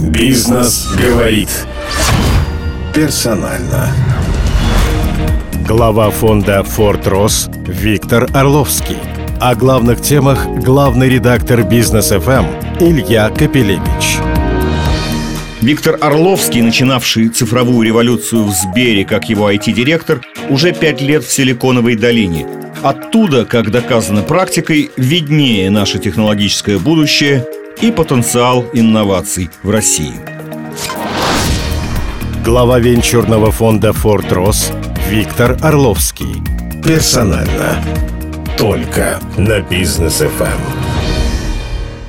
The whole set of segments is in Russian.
Бизнес говорит. Персонально. Глава фонда Форт Рос Виктор Орловский. О главных темах главный редактор Бизнес ФМ Илья Капелевич. Виктор Орловский, начинавший цифровую революцию в Сбере как его IT-директор, уже пять лет в Силиконовой долине. Оттуда, как доказано практикой, виднее наше технологическое будущее и потенциал инноваций в России. Глава венчурного фонда «Форт Рос» Виктор Орловский. Персонально. Только на бизнес FM.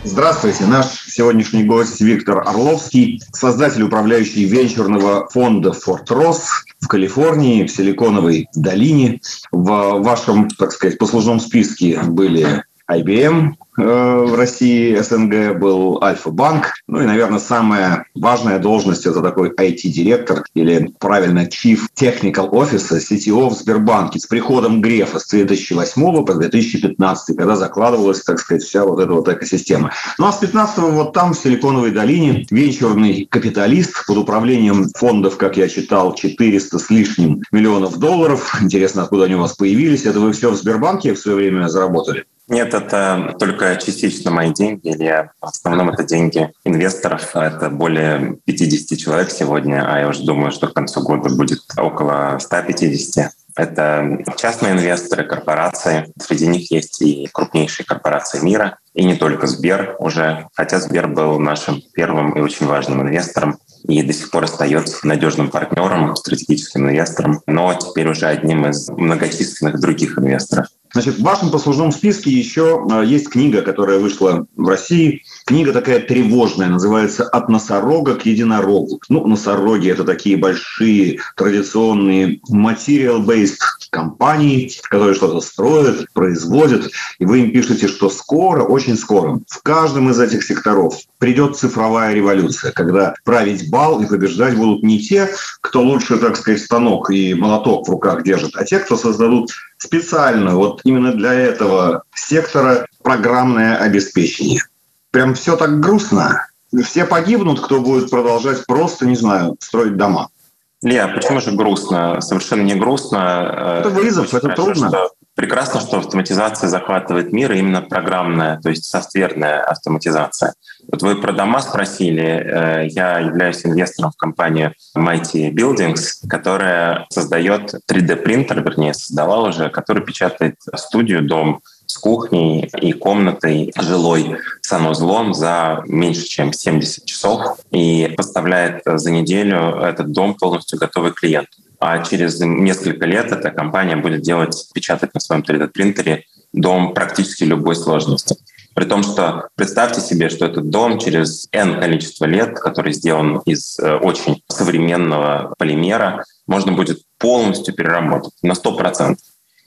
Здравствуйте, наш сегодняшний гость Виктор Орловский, создатель управляющий венчурного фонда Форт Росс в Калифорнии, в Силиконовой долине. В вашем, так сказать, послужном списке были IBM, Э, в России СНГ был Альфа-банк. Ну и, наверное, самая важная должность – это такой IT-директор или, правильно, Chief Technical Officer, CTO в Сбербанке с приходом Грефа с 2008 по 2015, когда закладывалась, так сказать, вся вот эта вот экосистема. Ну а с 15 вот там, в Силиконовой долине, венчурный капиталист под управлением фондов, как я читал, 400 с лишним миллионов долларов. Интересно, откуда они у вас появились? Это вы все в Сбербанке в свое время заработали? Нет, это только частично мои деньги. Или в основном это деньги инвесторов. Это более 50 человек сегодня, а я уже думаю, что к концу года будет около 150. Это частные инвесторы, корпорации. Среди них есть и крупнейшие корпорации мира, и не только Сбер уже, хотя Сбер был нашим первым и очень важным инвестором и до сих пор остается надежным партнером, стратегическим инвестором, но теперь уже одним из многочисленных других инвесторов. Значит, в вашем послужном списке еще э, есть книга, которая вышла в России. Книга такая тревожная, называется «От носорога к единорогу». Ну, носороги – это такие большие традиционные material-based компании, которые что-то строят, производят, и вы им пишете, что скоро, очень скоро, в каждом из этих секторов придет цифровая революция, когда править бал и побеждать будут не те, кто лучше, так сказать, станок и молоток в руках держит, а те, кто создадут специально вот именно для этого сектора программное обеспечение. Прям все так грустно. Все погибнут, кто будет продолжать просто, не знаю, строить дома. Лия, почему же грустно? Совершенно не грустно. Это вызов, это трудно. Что, прекрасно, что автоматизация захватывает мир, именно программная, то есть софтверная автоматизация. Вот вы про дома спросили. Э, я являюсь инвестором в компанию Mighty Buildings, которая создает 3D-принтер, вернее, создала уже, который печатает студию, дом с кухней и комнатой жилой санузлом за меньше, чем 70 часов и поставляет за неделю этот дом полностью готовый клиент. А через несколько лет эта компания будет делать, печатать на своем 3D-принтере дом практически любой сложности. При том, что представьте себе, что этот дом через N количество лет, который сделан из э, очень современного полимера, можно будет полностью переработать на 100%.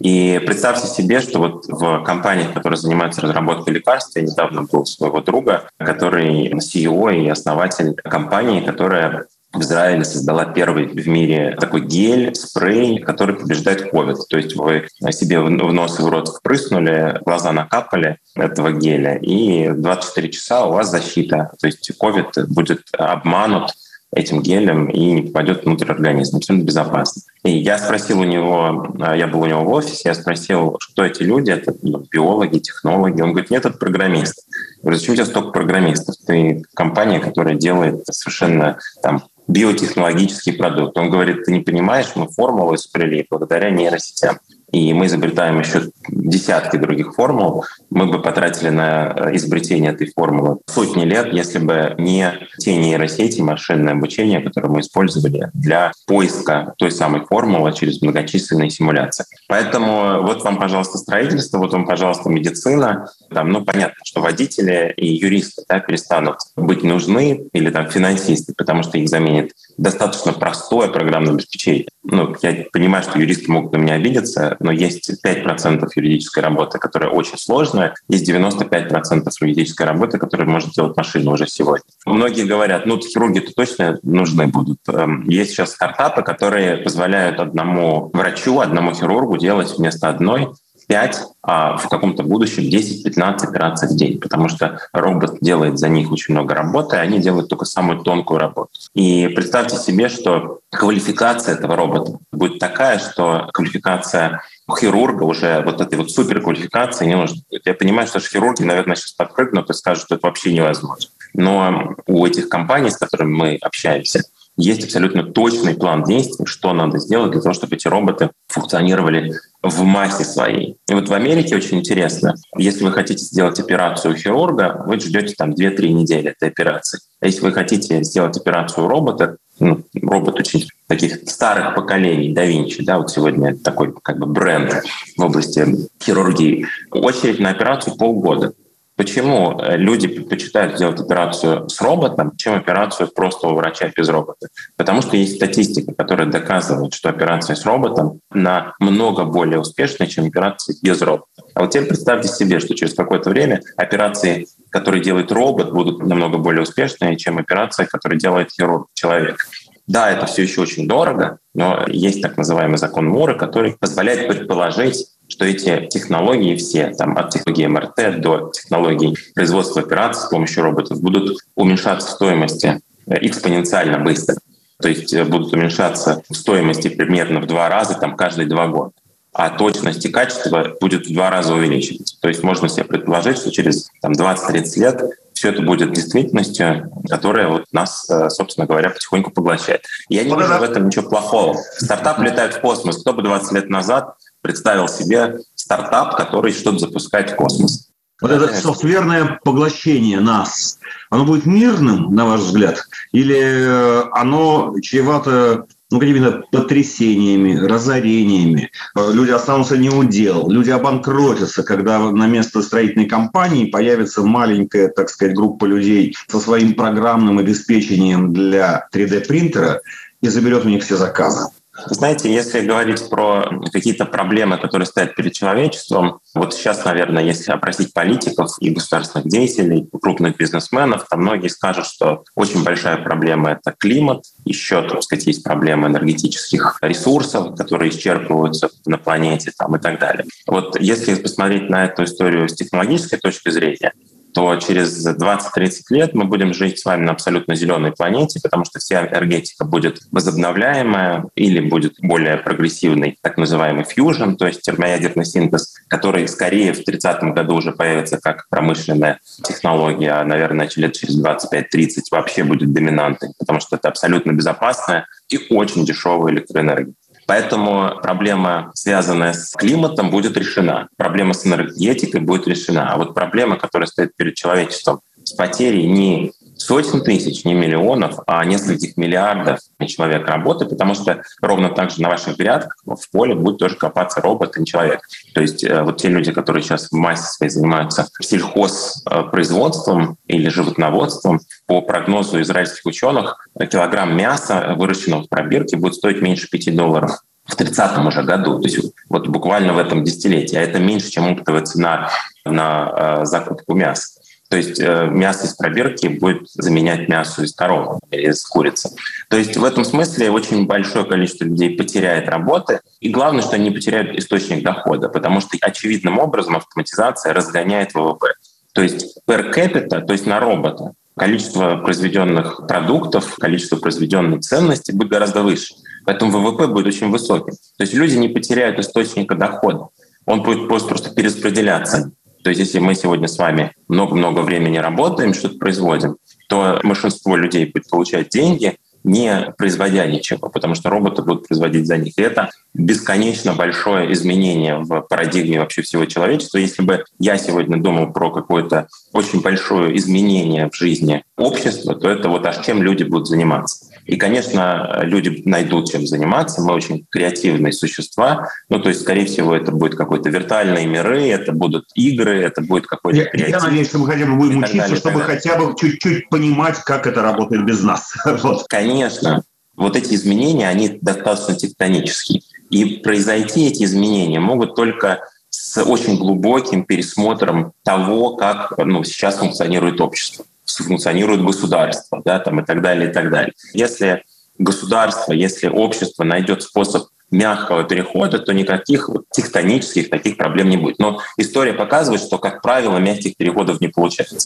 И представьте себе, что вот в компаниях, которые занимаются разработкой лекарств, я недавно был у своего друга, который CEO и основатель компании, которая в Израиле создала первый в мире такой гель, спрей, который побеждает COVID. То есть вы себе в нос и в рот впрыснули, глаза накапали этого геля, и 24 часа у вас защита. То есть COVID будет обманут этим гелем и не попадет внутрь организма. Абсолютно безопасно. И я спросил у него, а, я был у него в офисе, я спросил, что эти люди, это ну, биологи, технологи. Он говорит, нет, это программист. Я говорю, зачем у тебя столько программистов? Ты компания, которая делает совершенно там биотехнологический продукт. Он говорит, ты не понимаешь, мы формулу изобрели благодаря нейросетям и мы изобретаем еще десятки других формул, мы бы потратили на э, изобретение этой формулы сотни лет, если бы не те нейросети, машинное обучение, которые мы использовали для поиска той самой формулы через многочисленные симуляции. Поэтому вот вам, пожалуйста, строительство, вот вам, пожалуйста, медицина. Там, ну, понятно, что водители и юристы да, перестанут быть нужны или там финансисты, потому что их заменит достаточно простое программное обеспечение. Ну, я понимаю, что юристы могут на меня обидеться, но есть 5% юридической работы, которая очень сложная, есть 95% юридической работы, которую может делать машина уже сегодня. Многие говорят, ну, хирурги-то точно нужны будут. Эм, есть сейчас стартапы, которые позволяют одному врачу, одному хирургу делать вместо одной 5, а в каком-то будущем 10-15 операций в день, потому что робот делает за них очень много работы, а они делают только самую тонкую работу. И представьте себе, что квалификация этого робота будет такая, что квалификация хирурга уже вот этой вот суперквалификации не нужно. Я понимаю, что хирурги, наверное, сейчас подпрыгнут и скажут, что это вообще невозможно. Но у этих компаний, с которыми мы общаемся, есть абсолютно точный план действий, что надо сделать для того, чтобы эти роботы функционировали в массе своей. И вот в Америке очень интересно, если вы хотите сделать операцию у хирурга, вы ждете там 2-3 недели этой операции. А если вы хотите сделать операцию у робота, ну, робот очень таких старых поколений, да Винчи, да, вот сегодня такой как бы бренд в области хирургии, очередь на операцию полгода. Почему э, люди предпочитают делать операцию с роботом, чем операцию просто у врача без робота? Потому что есть статистика, которая доказывает, что операция с роботом на много более успешная, чем операция без робота. А вот теперь представьте себе, что через какое-то время операции, которые делает робот, будут намного более успешные, чем операции, которые делает хирург, человек. Да, это все еще очень дорого, но есть так называемый закон Мура, который позволяет предположить, что эти технологии все, там, от технологии МРТ до технологий производства операций с помощью роботов, будут уменьшаться в стоимости экспоненциально быстро. То есть э, будут уменьшаться в стоимости примерно в два раза там, каждые два года. А точность и качество будет в два раза увеличиваться. То есть можно себе предположить, что через там, 20-30 лет все это будет действительностью, которая вот нас, э, собственно говоря, потихоньку поглощает. Я не вижу в этом ничего плохого. Стартап летает в космос. Кто бы 20 лет назад представил себе стартап, который что-то запускает в космос. Вот это софтверное поглощение нас, оно будет мирным, на ваш взгляд, или э, оно чревато ну, какими-то потрясениями, разорениями. Э, люди останутся неудел, люди обанкротятся, когда на место строительной компании появится маленькая, так сказать, группа людей со своим программным обеспечением для 3D-принтера и заберет у них все заказы. Знаете, если говорить про какие-то проблемы, которые стоят перед человечеством, вот сейчас, наверное, если опросить политиков и государственных деятелей, крупных бизнесменов, то многие скажут, что очень большая проблема — это климат, еще, так сказать, есть проблема энергетических ресурсов, которые исчерпываются на планете там, и так далее. Вот если посмотреть на эту историю с технологической точки зрения, то через 20-30 лет мы будем жить с вами на абсолютно зеленой планете, потому что вся энергетика будет возобновляемая или будет более прогрессивный, так называемый фьюжн, то есть термоядерный синтез, который скорее в 30-м году уже появится как промышленная технология, а, наверное, лет через 25-30 вообще будет доминантой, потому что это абсолютно безопасная и очень дешевая электроэнергия. Поэтому проблема, связанная с климатом, будет решена. Проблема с энергетикой будет решена. А вот проблема, которая стоит перед человечеством с потерей не сотен тысяч, не миллионов, а нескольких миллиардов человек работы, потому что ровно так же на ваших грядках в поле будет тоже копаться робот, не человек. То есть э, вот те люди, которые сейчас в массе своей занимаются сельхозпроизводством или животноводством, по прогнозу израильских ученых, килограмм мяса, выращенного в пробирке, будет стоить меньше 5 долларов в 30-м уже году, то есть вот буквально в этом десятилетии, а это меньше, чем оптовая цена на э, закупку мяса. То есть э, мясо из пробирки будет заменять мясо из коровы или из курицы. То есть в этом смысле очень большое количество людей потеряет работы. И главное, что они потеряют источник дохода, потому что очевидным образом автоматизация разгоняет ВВП. То есть per capita, то есть на робота, количество произведенных продуктов, количество произведенной ценности будет гораздо выше. Поэтому ВВП будет очень высоким. То есть люди не потеряют источника дохода. Он будет просто перераспределяться. То есть если мы сегодня с вами много-много времени работаем, что-то производим, то большинство людей будет получать деньги, не производя ничего, потому что роботы будут производить за них. И это бесконечно большое изменение в парадигме вообще всего человечества. Если бы я сегодня думал про какое-то очень большое изменение в жизни общества, то это вот аж чем люди будут заниматься. И, конечно, люди найдут чем заниматься. Мы очень креативные существа. Ну, то есть, скорее всего, это будет какой-то виртуальные миры, это будут игры, это будет какой-то я, креатив. Я надеюсь, что мы хотя бы будем учиться, далее, чтобы хотя бы чуть-чуть понимать, как это работает без нас. вот. Конечно. Вот эти изменения, они достаточно тектонические. И произойти эти изменения могут только с очень глубоким пересмотром того, как ну, сейчас функционирует общество функционирует государство, да, там и так далее, и так далее. Если государство, если общество найдет способ мягкого перехода, то никаких вот тектонических таких проблем не будет. Но история показывает, что, как правило, мягких переходов не получается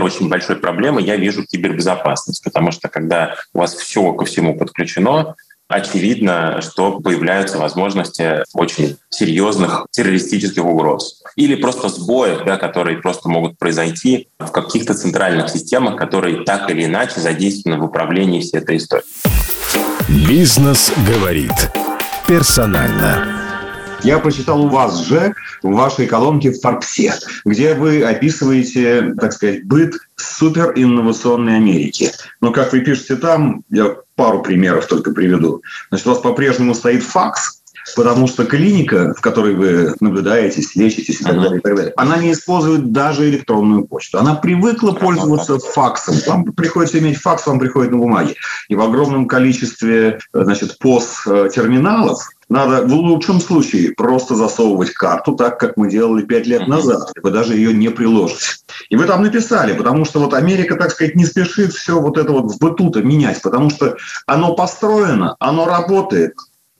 очень большой проблемой я вижу кибербезопасность, потому что когда у вас все ко всему подключено, очевидно, что появляются возможности очень серьезных террористических угроз. Или просто сбоев, да, которые просто могут произойти в каких-то центральных системах, которые так или иначе задействованы в управлении всей этой историей. Бизнес говорит персонально. Я прочитал у вас же в вашей колонке в Форбсе, где вы описываете, так сказать, быт суперинновационной Америки. Но как вы пишете там, я пару примеров только приведу. Значит, у вас по-прежнему стоит факс, потому что клиника, в которой вы наблюдаетесь, лечитесь и так далее, и так далее, она не использует даже электронную почту. Она привыкла пользоваться факсом. Вам приходится иметь факс, вам приходит на бумаге. И в огромном количестве значит, POS-терминалов надо в лучшем случае просто засовывать карту, так как мы делали пять лет назад. Вы даже ее не приложите. И вы там написали, потому что вот Америка, так сказать, не спешит все вот это вот в быту-то менять, потому что оно построено, оно работает,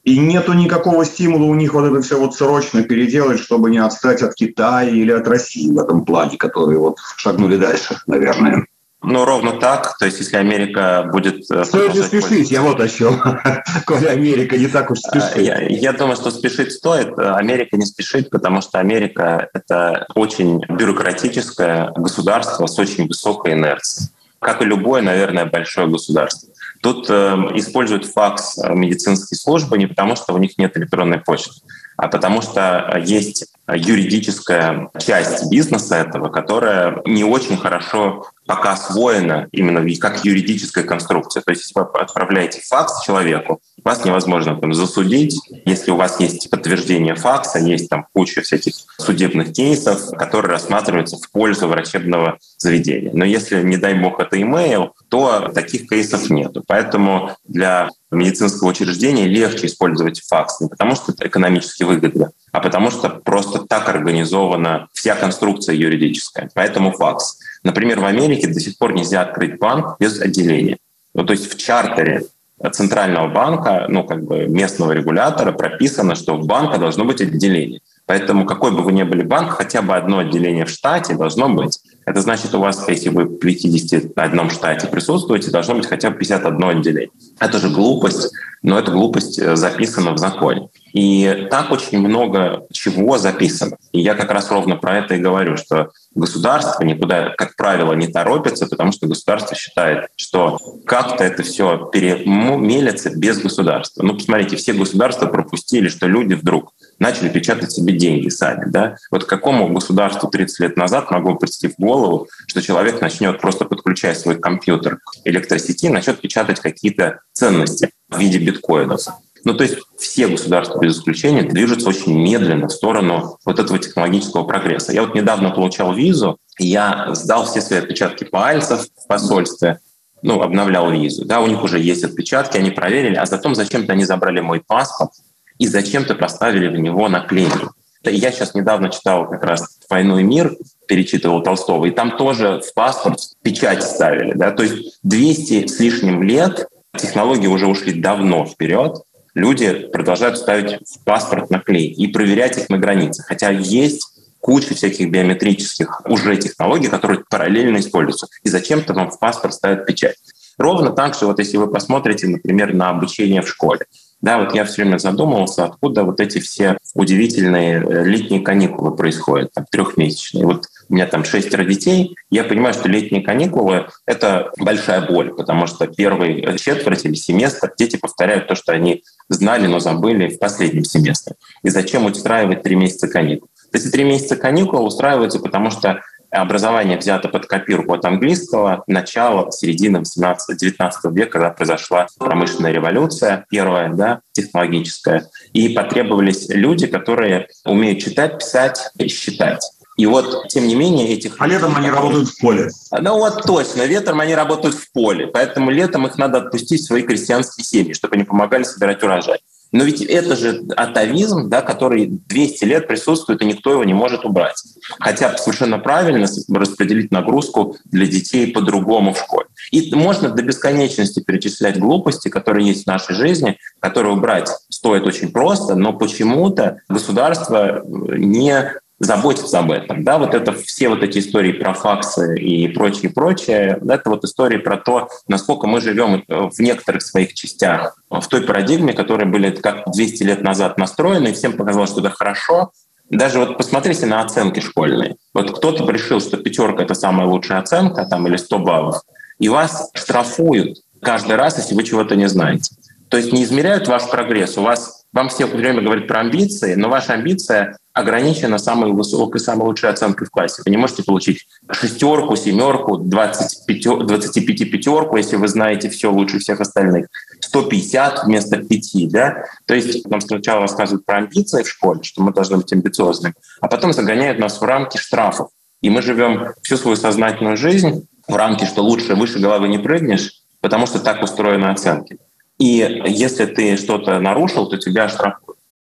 и нету никакого стимула у них вот это все вот срочно переделать, чтобы не отстать от Китая или от России в этом плане, которые вот шагнули дальше, наверное. Ну, ровно так. То есть, если Америка будет... Э, стоит не спешить, я вот о чем. Коли Америка не так уж спешит. Я, я думаю, что спешить стоит. Америка не спешит, потому что Америка — это очень бюрократическое государство с очень высокой инерцией. Как и любое, наверное, большое государство. Тут э, используют факс э, медицинские службы не потому, что у них нет электронной почты, а потому что есть юридическая часть бизнеса этого, которая не очень хорошо пока освоена именно как юридическая конструкция. То есть если вы отправляете факс человеку, вас невозможно там засудить, если у вас есть подтверждение факса, есть там куча всяких судебных кейсов, которые рассматриваются в пользу врачебного заведения. Но если, не дай бог, это имейл, то таких кейсов нет. Поэтому для медицинского учреждения легче использовать факс не потому, что это экономически выгодно, а потому что просто так организована вся конструкция юридическая. Поэтому факс. Например, в Америке до сих пор нельзя открыть банк без отделения. Ну, то есть в чартере центрального банка, ну, как бы местного регулятора прописано, что в банка должно быть отделение. Поэтому какой бы вы ни были банк, хотя бы одно отделение в штате должно быть. Это значит, у вас, если вы в 51 штате присутствуете, должно быть хотя бы 51 отделение. Это же глупость, но эта глупость э, записана в законе. И так очень много чего записано. И я как раз ровно про это и говорю, что государство никуда, как правило, не торопится, потому что государство считает, что как-то это все перемелится без государства. Ну, посмотрите, все государства пропустили, что люди вдруг начали печатать себе деньги сами. Да? Вот какому государству 30 лет назад могло прийти в голову, что человек начнет просто подключая свой компьютер к электросети, начнет печатать какие-то ценности в виде биткоинов. Ну, то есть все государства без исключения движутся очень медленно в сторону вот этого технологического прогресса. Я вот недавно получал визу, и я сдал все свои отпечатки пальцев в посольстве, ну, обновлял визу. Да, у них уже есть отпечатки, они проверили, а затем зачем-то они забрали мой паспорт, и зачем-то поставили в него наклейки. Я сейчас недавно читал как раз «Войну и мир», перечитывал Толстого, и там тоже в паспорт печать ставили. Да? То есть 200 с лишним лет технологии уже ушли давно вперед, люди продолжают ставить в паспорт наклейки и проверять их на границе. Хотя есть куча всяких биометрических уже технологий, которые параллельно используются. И зачем-то вам в паспорт ставят печать. Ровно так же, вот если вы посмотрите, например, на обучение в школе. Да, вот я все время задумывался, откуда вот эти все удивительные э, летние каникулы происходят, там, трехмесячные. Вот у меня там шестеро детей, я понимаю, что летние каникулы — это большая боль, потому что первый четверть или семестр дети повторяют то, что они знали, но забыли в последнем семестре. И зачем устраивать три месяца каникул? Эти три месяца каникул устраиваются, потому что Образование взято под копирку от английского начала, середины 18-19 века, когда произошла промышленная революция, первая, да, технологическая. И потребовались люди, которые умеют читать, писать и считать. И вот, тем не менее, этих... А летом они работают в поле. Ну вот точно, летом они работают в поле. Поэтому летом их надо отпустить в свои крестьянские семьи, чтобы они помогали собирать урожай. Но ведь это же атовизм, да, который 200 лет присутствует, и никто его не может убрать. Хотя совершенно правильно распределить нагрузку для детей по-другому в школе. И можно до бесконечности перечислять глупости, которые есть в нашей жизни, которые убрать стоит очень просто, но почему-то государство не заботиться об этом. Да, вот это все вот эти истории про факсы и прочее, прочее, это вот истории про то, насколько мы живем в некоторых своих частях в той парадигме, которые были как 200 лет назад настроены, и всем показалось, что это хорошо. Даже вот посмотрите на оценки школьные. Вот кто-то решил, что пятерка — это самая лучшая оценка, там, или 100 баллов, и вас штрафуют каждый раз, если вы чего-то не знаете. То есть не измеряют ваш прогресс. У вас, вам все время говорят про амбиции, но ваша амбиция ограничена самой высокой, самой лучшей оценкой в классе. Вы не можете получить шестерку, семерку, 25, 25 пятерку, если вы знаете все лучше всех остальных. 150 вместо 5, да? То есть нам сначала рассказывают про амбиции в школе, что мы должны быть амбициозными, а потом загоняют нас в рамки штрафов. И мы живем всю свою сознательную жизнь в рамке, что лучше выше головы не прыгнешь, потому что так устроены оценки. И если ты что-то нарушил, то тебя штрафуют.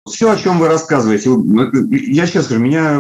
Все, о чем вы рассказываете, я сейчас скажу, меня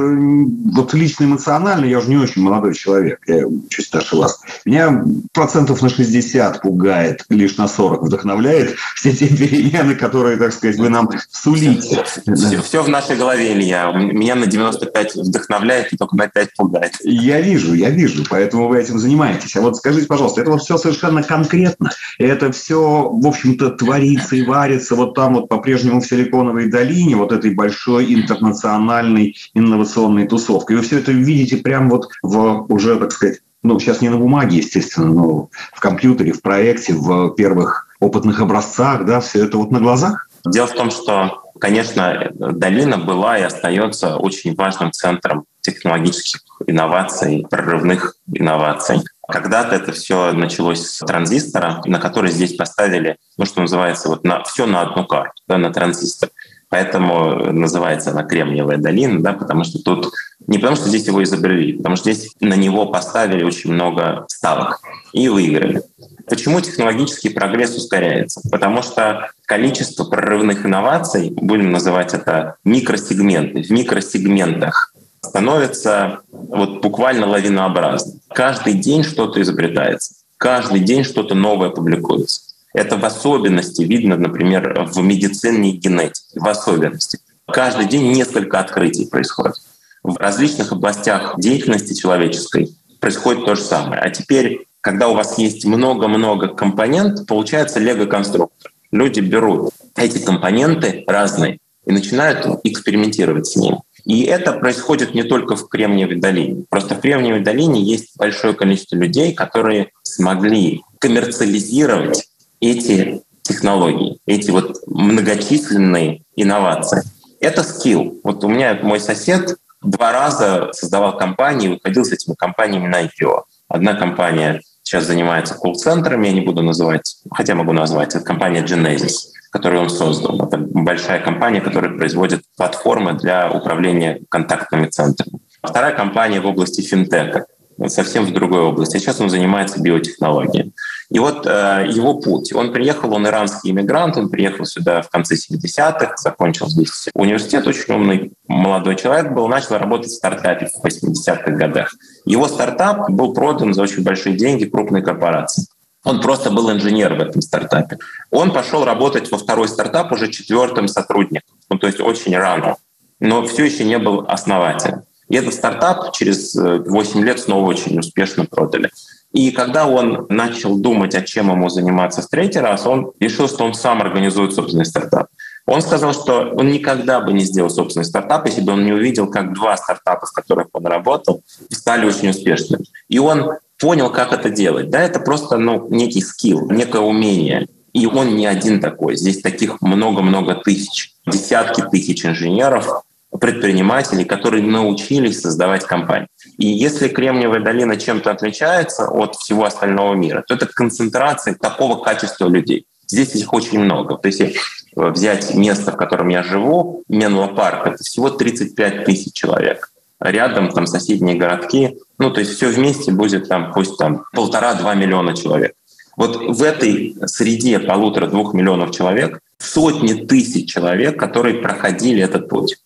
вот лично эмоционально, я уже не очень молодой человек, я чуть старше вас, меня процентов на 60 пугает, лишь на 40 вдохновляет все те перемены, которые, так сказать, вы нам сулите. Все, все в нашей голове, Илья. Меня на 95 вдохновляет и только на 5 пугает. Я вижу, я вижу, поэтому вы этим занимаетесь. А вот скажите, пожалуйста, это вот все совершенно конкретно, это все, в общем-то, творится и варится вот там вот по-прежнему в Силиконовой долине, половине вот этой большой интернациональной инновационной тусовки. И вы все это видите прямо вот в уже, так сказать, ну, сейчас не на бумаге, естественно, но в компьютере, в проекте, в первых опытных образцах, да, все это вот на глазах? Дело в том, что, конечно, долина была и остается очень важным центром технологических инноваций, прорывных инноваций. Когда-то это все началось с транзистора, на который здесь поставили, ну, что называется, вот на, все на одну карту, да, на транзистор. Поэтому называется она Кремниевая долина, да, потому что тут не потому, что здесь его изобрели, потому что здесь на него поставили очень много ставок и выиграли. Почему технологический прогресс ускоряется? Потому что количество прорывных инноваций, будем называть это микросегменты, в микросегментах становится вот буквально лавинообразно. Каждый день что-то изобретается, каждый день что-то новое публикуется. Это в особенности видно, например, в медицине и генетике, в особенности. Каждый день несколько открытий происходит. В различных областях деятельности человеческой происходит то же самое. А теперь, когда у вас есть много-много компонентов, получается лего-конструктор. Люди берут эти компоненты разные и начинают экспериментировать с ними. И это происходит не только в Кремниевой долине. Просто в Кремниевой долине есть большое количество людей, которые смогли коммерциализировать эти технологии, эти вот многочисленные инновации. Это скилл. Вот у меня мой сосед два раза создавал компании, выходил с этими компаниями на IPO. Одна компания сейчас занимается колл-центрами, я не буду называть, хотя могу назвать, это компания Genesis, которую он создал. Это большая компания, которая производит платформы для управления контактными центрами. Вторая компания в области финтека совсем в другой области. Сейчас он занимается биотехнологией. И вот э, его путь. Он приехал, он иранский иммигрант, он приехал сюда в конце 70-х, закончил здесь университет, очень умный молодой человек был, начал работать в стартапе в 80-х годах. Его стартап был продан за очень большие деньги крупной корпорации. Он просто был инженер в этом стартапе. Он пошел работать во второй стартап уже четвертым сотрудником, ну, то есть очень рано, но все еще не был основателем. И этот стартап через 8 э, лет снова очень успешно продали. И когда он начал думать, о чем ему заниматься в третий раз, он решил, что он сам организует собственный стартап. Он сказал, что он никогда бы не сделал собственный стартап, если бы он не увидел, как два стартапа, в которых он работал, стали очень успешными. И он понял, как это делать. Да, это просто ну, некий скилл, некое умение. И он не один такой. Здесь таких много-много тысяч, десятки тысяч инженеров, предпринимателей, которые научились создавать компании. И если Кремниевая долина чем-то отличается от всего остального мира, то это концентрация такого качества людей. Здесь их очень много. То есть если взять место, в котором я живу, Менло парк, это всего 35 тысяч человек. Рядом там соседние городки, ну то есть все вместе будет там пусть там полтора-два миллиона человек. Вот в этой среде полутора-двух миллионов человек сотни тысяч человек, которые проходили этот путь.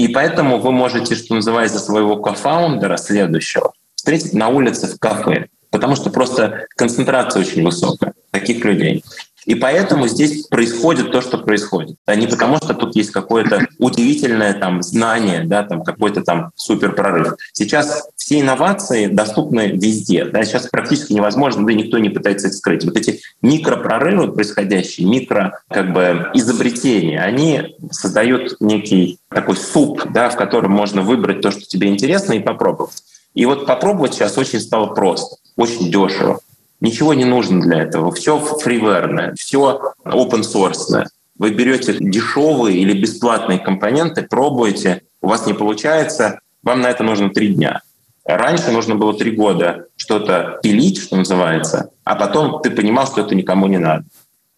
И поэтому вы можете, что называется, своего кофаундера следующего встретить на улице в кафе, потому что просто концентрация очень высокая таких людей. И поэтому здесь происходит то, что происходит. А не потому, что тут есть какое-то удивительное там знание, да, там какой-то там супер прорыв. Сейчас все инновации доступны везде. Да, сейчас практически невозможно, да никто не пытается их скрыть. Вот эти микропрорывы происходящие, микро как бы изобретения, они создают некий такой суп, да, в котором можно выбрать то, что тебе интересно, и попробовать. И вот попробовать сейчас очень стало просто, очень дешево. Ничего не нужно для этого. Все фриверное, все open source. Вы берете дешевые или бесплатные компоненты, пробуете, у вас не получается, вам на это нужно три дня. Раньше нужно было три года что-то пилить, что называется, а потом ты понимал, что это никому не надо.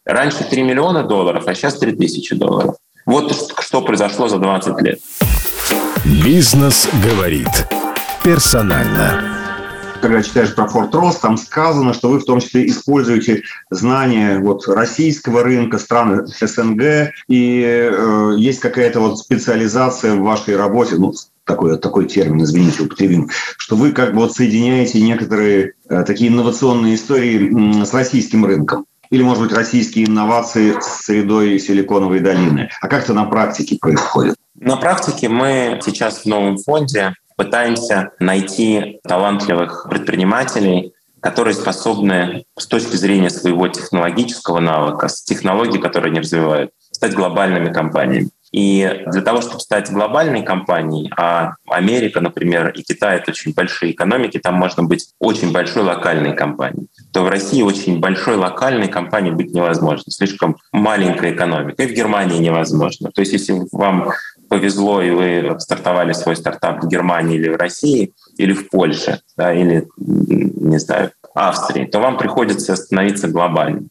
Раньше 3 миллиона долларов, а сейчас 3 тысячи долларов. Вот что произошло за 20 лет. Бизнес говорит персонально когда читаешь про Форт Рос, там сказано, что вы в том числе используете знания вот российского рынка, стран СНГ, и э, есть какая-то вот специализация в вашей работе, ну, такой, такой термин, извините, употребим, что вы как бы вот соединяете некоторые э, такие инновационные истории с российским рынком или, может быть, российские инновации с средой Силиконовой долины. А как это на практике происходит? На практике мы сейчас в новом фонде пытаемся найти талантливых предпринимателей, которые способны с точки зрения своего технологического навыка, с технологий, которые они развивают, стать глобальными компаниями. И для того, чтобы стать глобальной компанией, а Америка, например, и Китай — это очень большие экономики, там можно быть очень большой локальной компанией, то в России очень большой локальной компанией быть невозможно. Слишком маленькая экономика. И в Германии невозможно. То есть если вам повезло, и вы стартовали свой стартап в Германии или в России, или в Польше, да, или, не знаю, Австрии, то вам приходится становиться глобальным.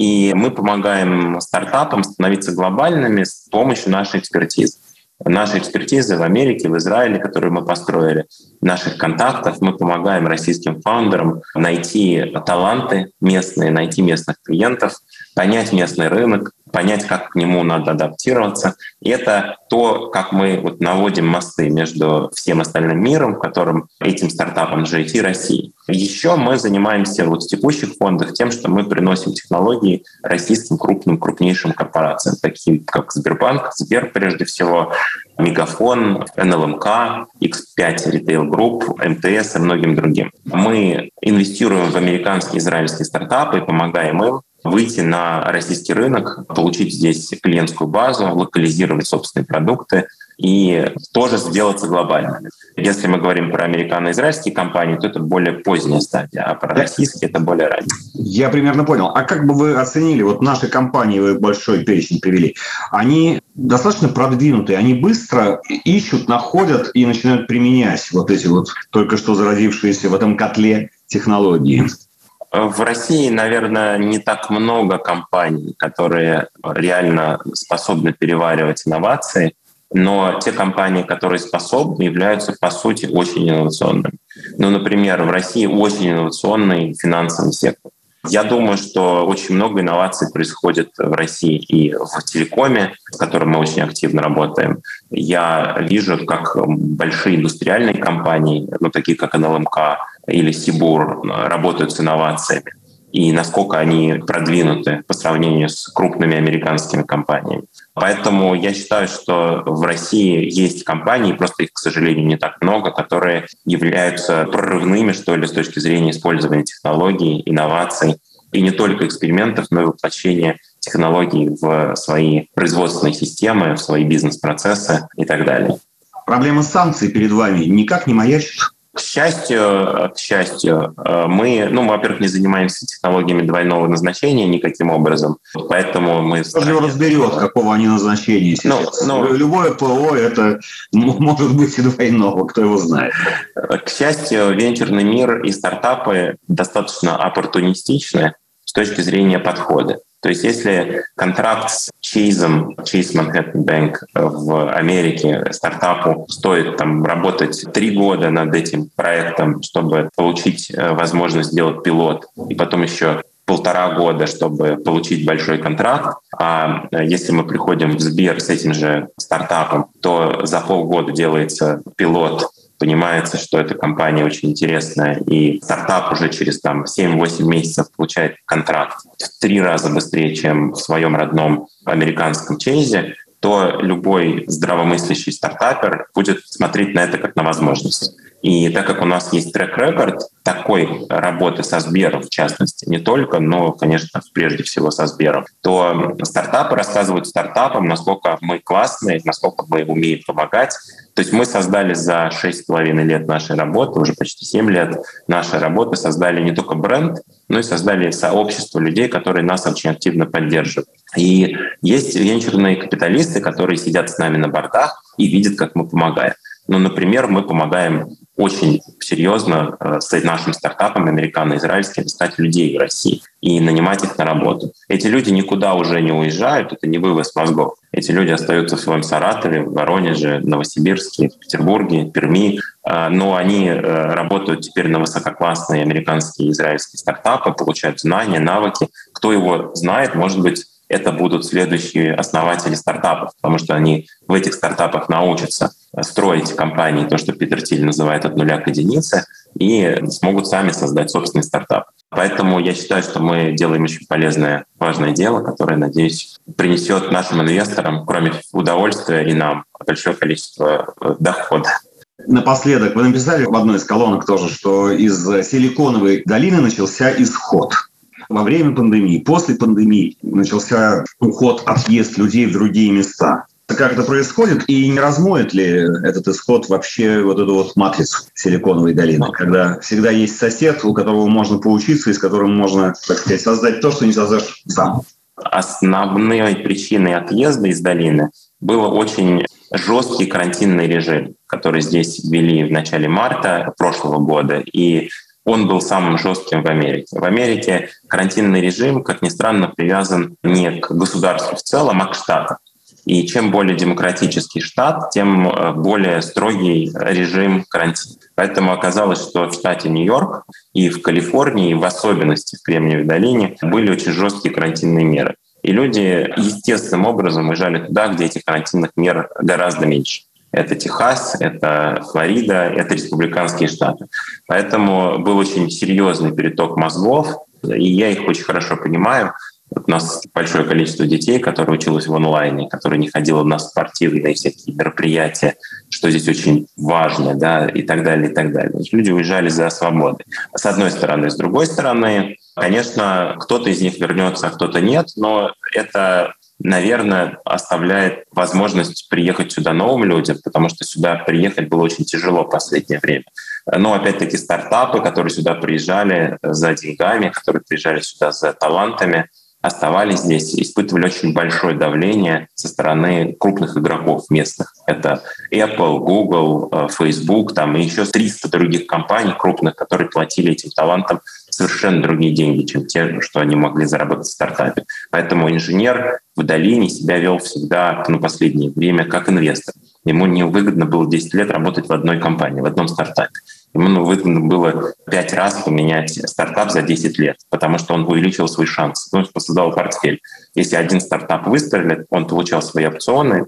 И мы помогаем стартапам становиться глобальными с помощью нашей экспертизы. Нашей экспертизы в Америке, в Израиле, которую мы построили, наших контактов, мы помогаем российским фаундерам найти таланты местные, найти местных клиентов, понять местный рынок, понять, как к нему надо адаптироваться. И это то, как мы вот наводим мосты между всем остальным миром, в котором этим стартапам жить, и Россией. Еще мы занимаемся вот в текущих фондах тем, что мы приносим технологии российским крупным, крупнейшим корпорациям, таким как Сбербанк, Сбер прежде всего, Мегафон, НЛМК, X5 Retail Group, МТС и многим другим. Мы инвестируем в американские и израильские стартапы помогаем им выйти на российский рынок, получить здесь клиентскую базу, локализировать собственные продукты и тоже сделаться глобальными. Если мы говорим про американо-израильские компании, то это более поздняя стадия, а про российские это более ранняя. Я примерно понял. А как бы вы оценили, вот наши компании, вы большой перечень привели, они достаточно продвинутые, они быстро ищут, находят и начинают применять вот эти вот только что зародившиеся в этом котле технологии? В России, наверное, не так много компаний, которые реально способны переваривать инновации, но те компании, которые способны, являются, по сути, очень инновационными. Ну, например, в России очень инновационный финансовый сектор. Я думаю, что очень много инноваций происходит в России и в телекоме, в котором мы очень активно работаем. Я вижу, как большие индустриальные компании, ну, такие как НЛМК или Сибур, работают с инновациями и насколько они продвинуты по сравнению с крупными американскими компаниями. Поэтому я считаю, что в России есть компании, просто их, к сожалению, не так много, которые являются прорывными, что ли, с точки зрения использования технологий, инноваций, и не только экспериментов, но и воплощения технологий в свои производственные системы, в свои бизнес-процессы и так далее. Проблема санкций перед вами никак не маячит? К счастью, к счастью, э, мы, ну, мы, во-первых, не занимаемся технологиями двойного назначения никаким образом, поэтому мы... Кто же разберет, какого они назначения ну, сейчас? Ну, ну, Любое ПО это может быть и двойного, кто его знает. К счастью, венчурный мир и стартапы достаточно оппортунистичны с точки зрения подхода. То есть если контракт с Чейзом, Chase Manhattan Bank в Америке стартапу стоит там работать три года над этим проектом, чтобы получить э, возможность сделать пилот, и потом еще полтора года, чтобы получить большой контракт. А э, если мы приходим в Сбер с этим же стартапом, то за полгода делается пилот, понимается, что эта компания очень интересная, и стартап уже через там 7-8 месяцев получает контракт в три раза быстрее, чем в своем родном американском чейзе, то любой здравомыслящий стартапер будет смотреть на это как на возможность. И так как у нас есть трек-рекорд такой работы со Сбером, в частности, не только, но, конечно, прежде всего со Сбером, то стартапы рассказывают стартапам, насколько мы классные, насколько мы умеем помогать. То есть мы создали за 6,5 лет нашей работы, уже почти 7 лет нашей работы, создали не только бренд, но и создали сообщество людей, которые нас очень активно поддерживают. И есть венчурные капиталисты, которые сидят с нами на бортах и видят, как мы помогаем. Ну, например, мы помогаем очень серьезно э, с нашим стартапом американо-израильским искать людей в России и нанимать их на работу. Эти люди никуда уже не уезжают, это не вывоз мозгов. Эти люди остаются в своем Саратове, в Воронеже, Новосибирске, Петербурге, Перми, э, но они э, работают теперь на высококлассные американские и израильские стартапы, получают знания, навыки. Кто его знает, может быть, это будут следующие основатели стартапов, потому что они в этих стартапах научатся строить компании, то, что Питер Тиль называет от нуля к единице, и смогут сами создать собственный стартап. Поэтому я считаю, что мы делаем очень полезное, важное дело, которое, надеюсь, принесет нашим инвесторам, кроме удовольствия, и нам большое количество э, дохода. Напоследок, вы написали в одной из колонок тоже, что из Силиконовой долины начался исход во время пандемии, после пандемии начался уход, отъезд людей в другие места. Как это происходит и не размоет ли этот исход вообще вот эту вот матрицу Силиконовой долины, когда всегда есть сосед, у которого можно поучиться и с которым можно, так сказать, создать то, что не создашь сам? Основной причиной отъезда из долины было очень жесткий карантинный режим, который здесь ввели в начале марта прошлого года. И он был самым жестким в Америке. В Америке карантинный режим, как ни странно, привязан не к государству в целом, а к штатам. И чем более демократический штат, тем э, более строгий режим карантина. Поэтому оказалось, что в штате Нью-Йорк и в Калифорнии, в особенности в Кремниевой долине, были очень жесткие карантинные меры. И люди естественным образом уезжали туда, где этих карантинных мер гораздо меньше. Это Техас, это Флорида, это республиканские штаты. Поэтому был очень серьезный переток мозгов, и я их очень хорошо понимаю. У нас большое количество детей, которые учились в онлайне, которые не ходили на спортивные всякие мероприятия, что здесь очень важно, да, и так далее, и так далее. Люди уезжали за свободой. С одной стороны. С другой стороны, конечно, кто-то из них вернется, а кто-то нет, но это наверное, оставляет возможность приехать сюда новым людям, потому что сюда приехать было очень тяжело в последнее время. Но опять-таки стартапы, которые сюда приезжали за деньгами, которые приезжали сюда за талантами, оставались здесь, испытывали очень большое давление со стороны крупных игроков местных. Это Apple, Google, э, Facebook, там и еще 300 других компаний крупных, которые платили этим талантам совершенно другие деньги, чем те, что они могли заработать в стартапе. Поэтому инженер в долине себя вел всегда на последнее время как инвестор. Ему невыгодно было 10 лет работать в одной компании, в одном стартапе. Ему выгодно было пять раз поменять стартап за 10 лет, потому что он увеличил свой шанс. Он создал портфель. Если один стартап выстрелит, он получал свои опционы,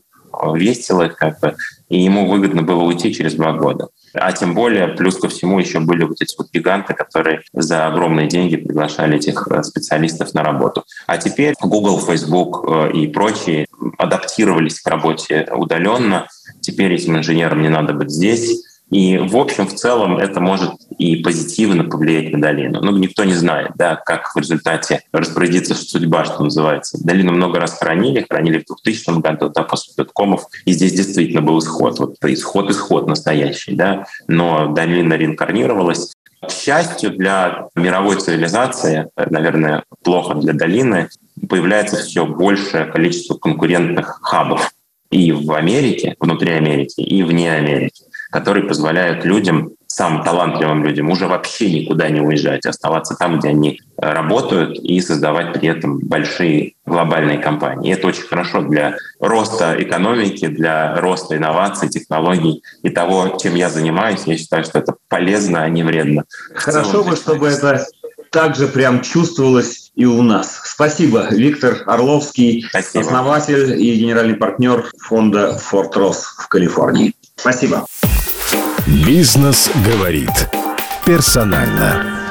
весело их как бы, и ему выгодно было уйти через два года. А тем более, плюс ко всему, еще были вот эти вот гиганты, которые за огромные деньги приглашали этих э, специалистов на работу. А теперь Google, Facebook э, и прочие адаптировались к работе удаленно. Теперь этим инженерам не надо быть здесь и, в общем, в целом это может и позитивно повлиять на долину. Ну, никто не знает, да, как в результате распорядится судьба, что называется. Долину много раз хранили, хранили в 2000 году, да, после доткомов, и здесь действительно был исход, вот исход-исход настоящий, да, но долина реинкарнировалась, к счастью, для мировой цивилизации, наверное, плохо для долины, появляется все большее количество конкурентных хабов и в Америке, внутри Америки, и вне Америки которые позволяют людям, самым талантливым людям, уже вообще никуда не уезжать, оставаться там, где они э, работают и создавать при этом большие глобальные компании. И это очень хорошо для роста экономики, для роста инноваций, технологий и того, чем я занимаюсь. Я считаю, что это полезно, а не вредно. Хорошо бы, чтобы это также прям чувствовалось и у нас. Спасибо. Виктор Орловский, Спасибо. основатель и генеральный партнер фонда «Форт Росс» в Калифорнии. Спасибо. Бизнес говорит. Персонально.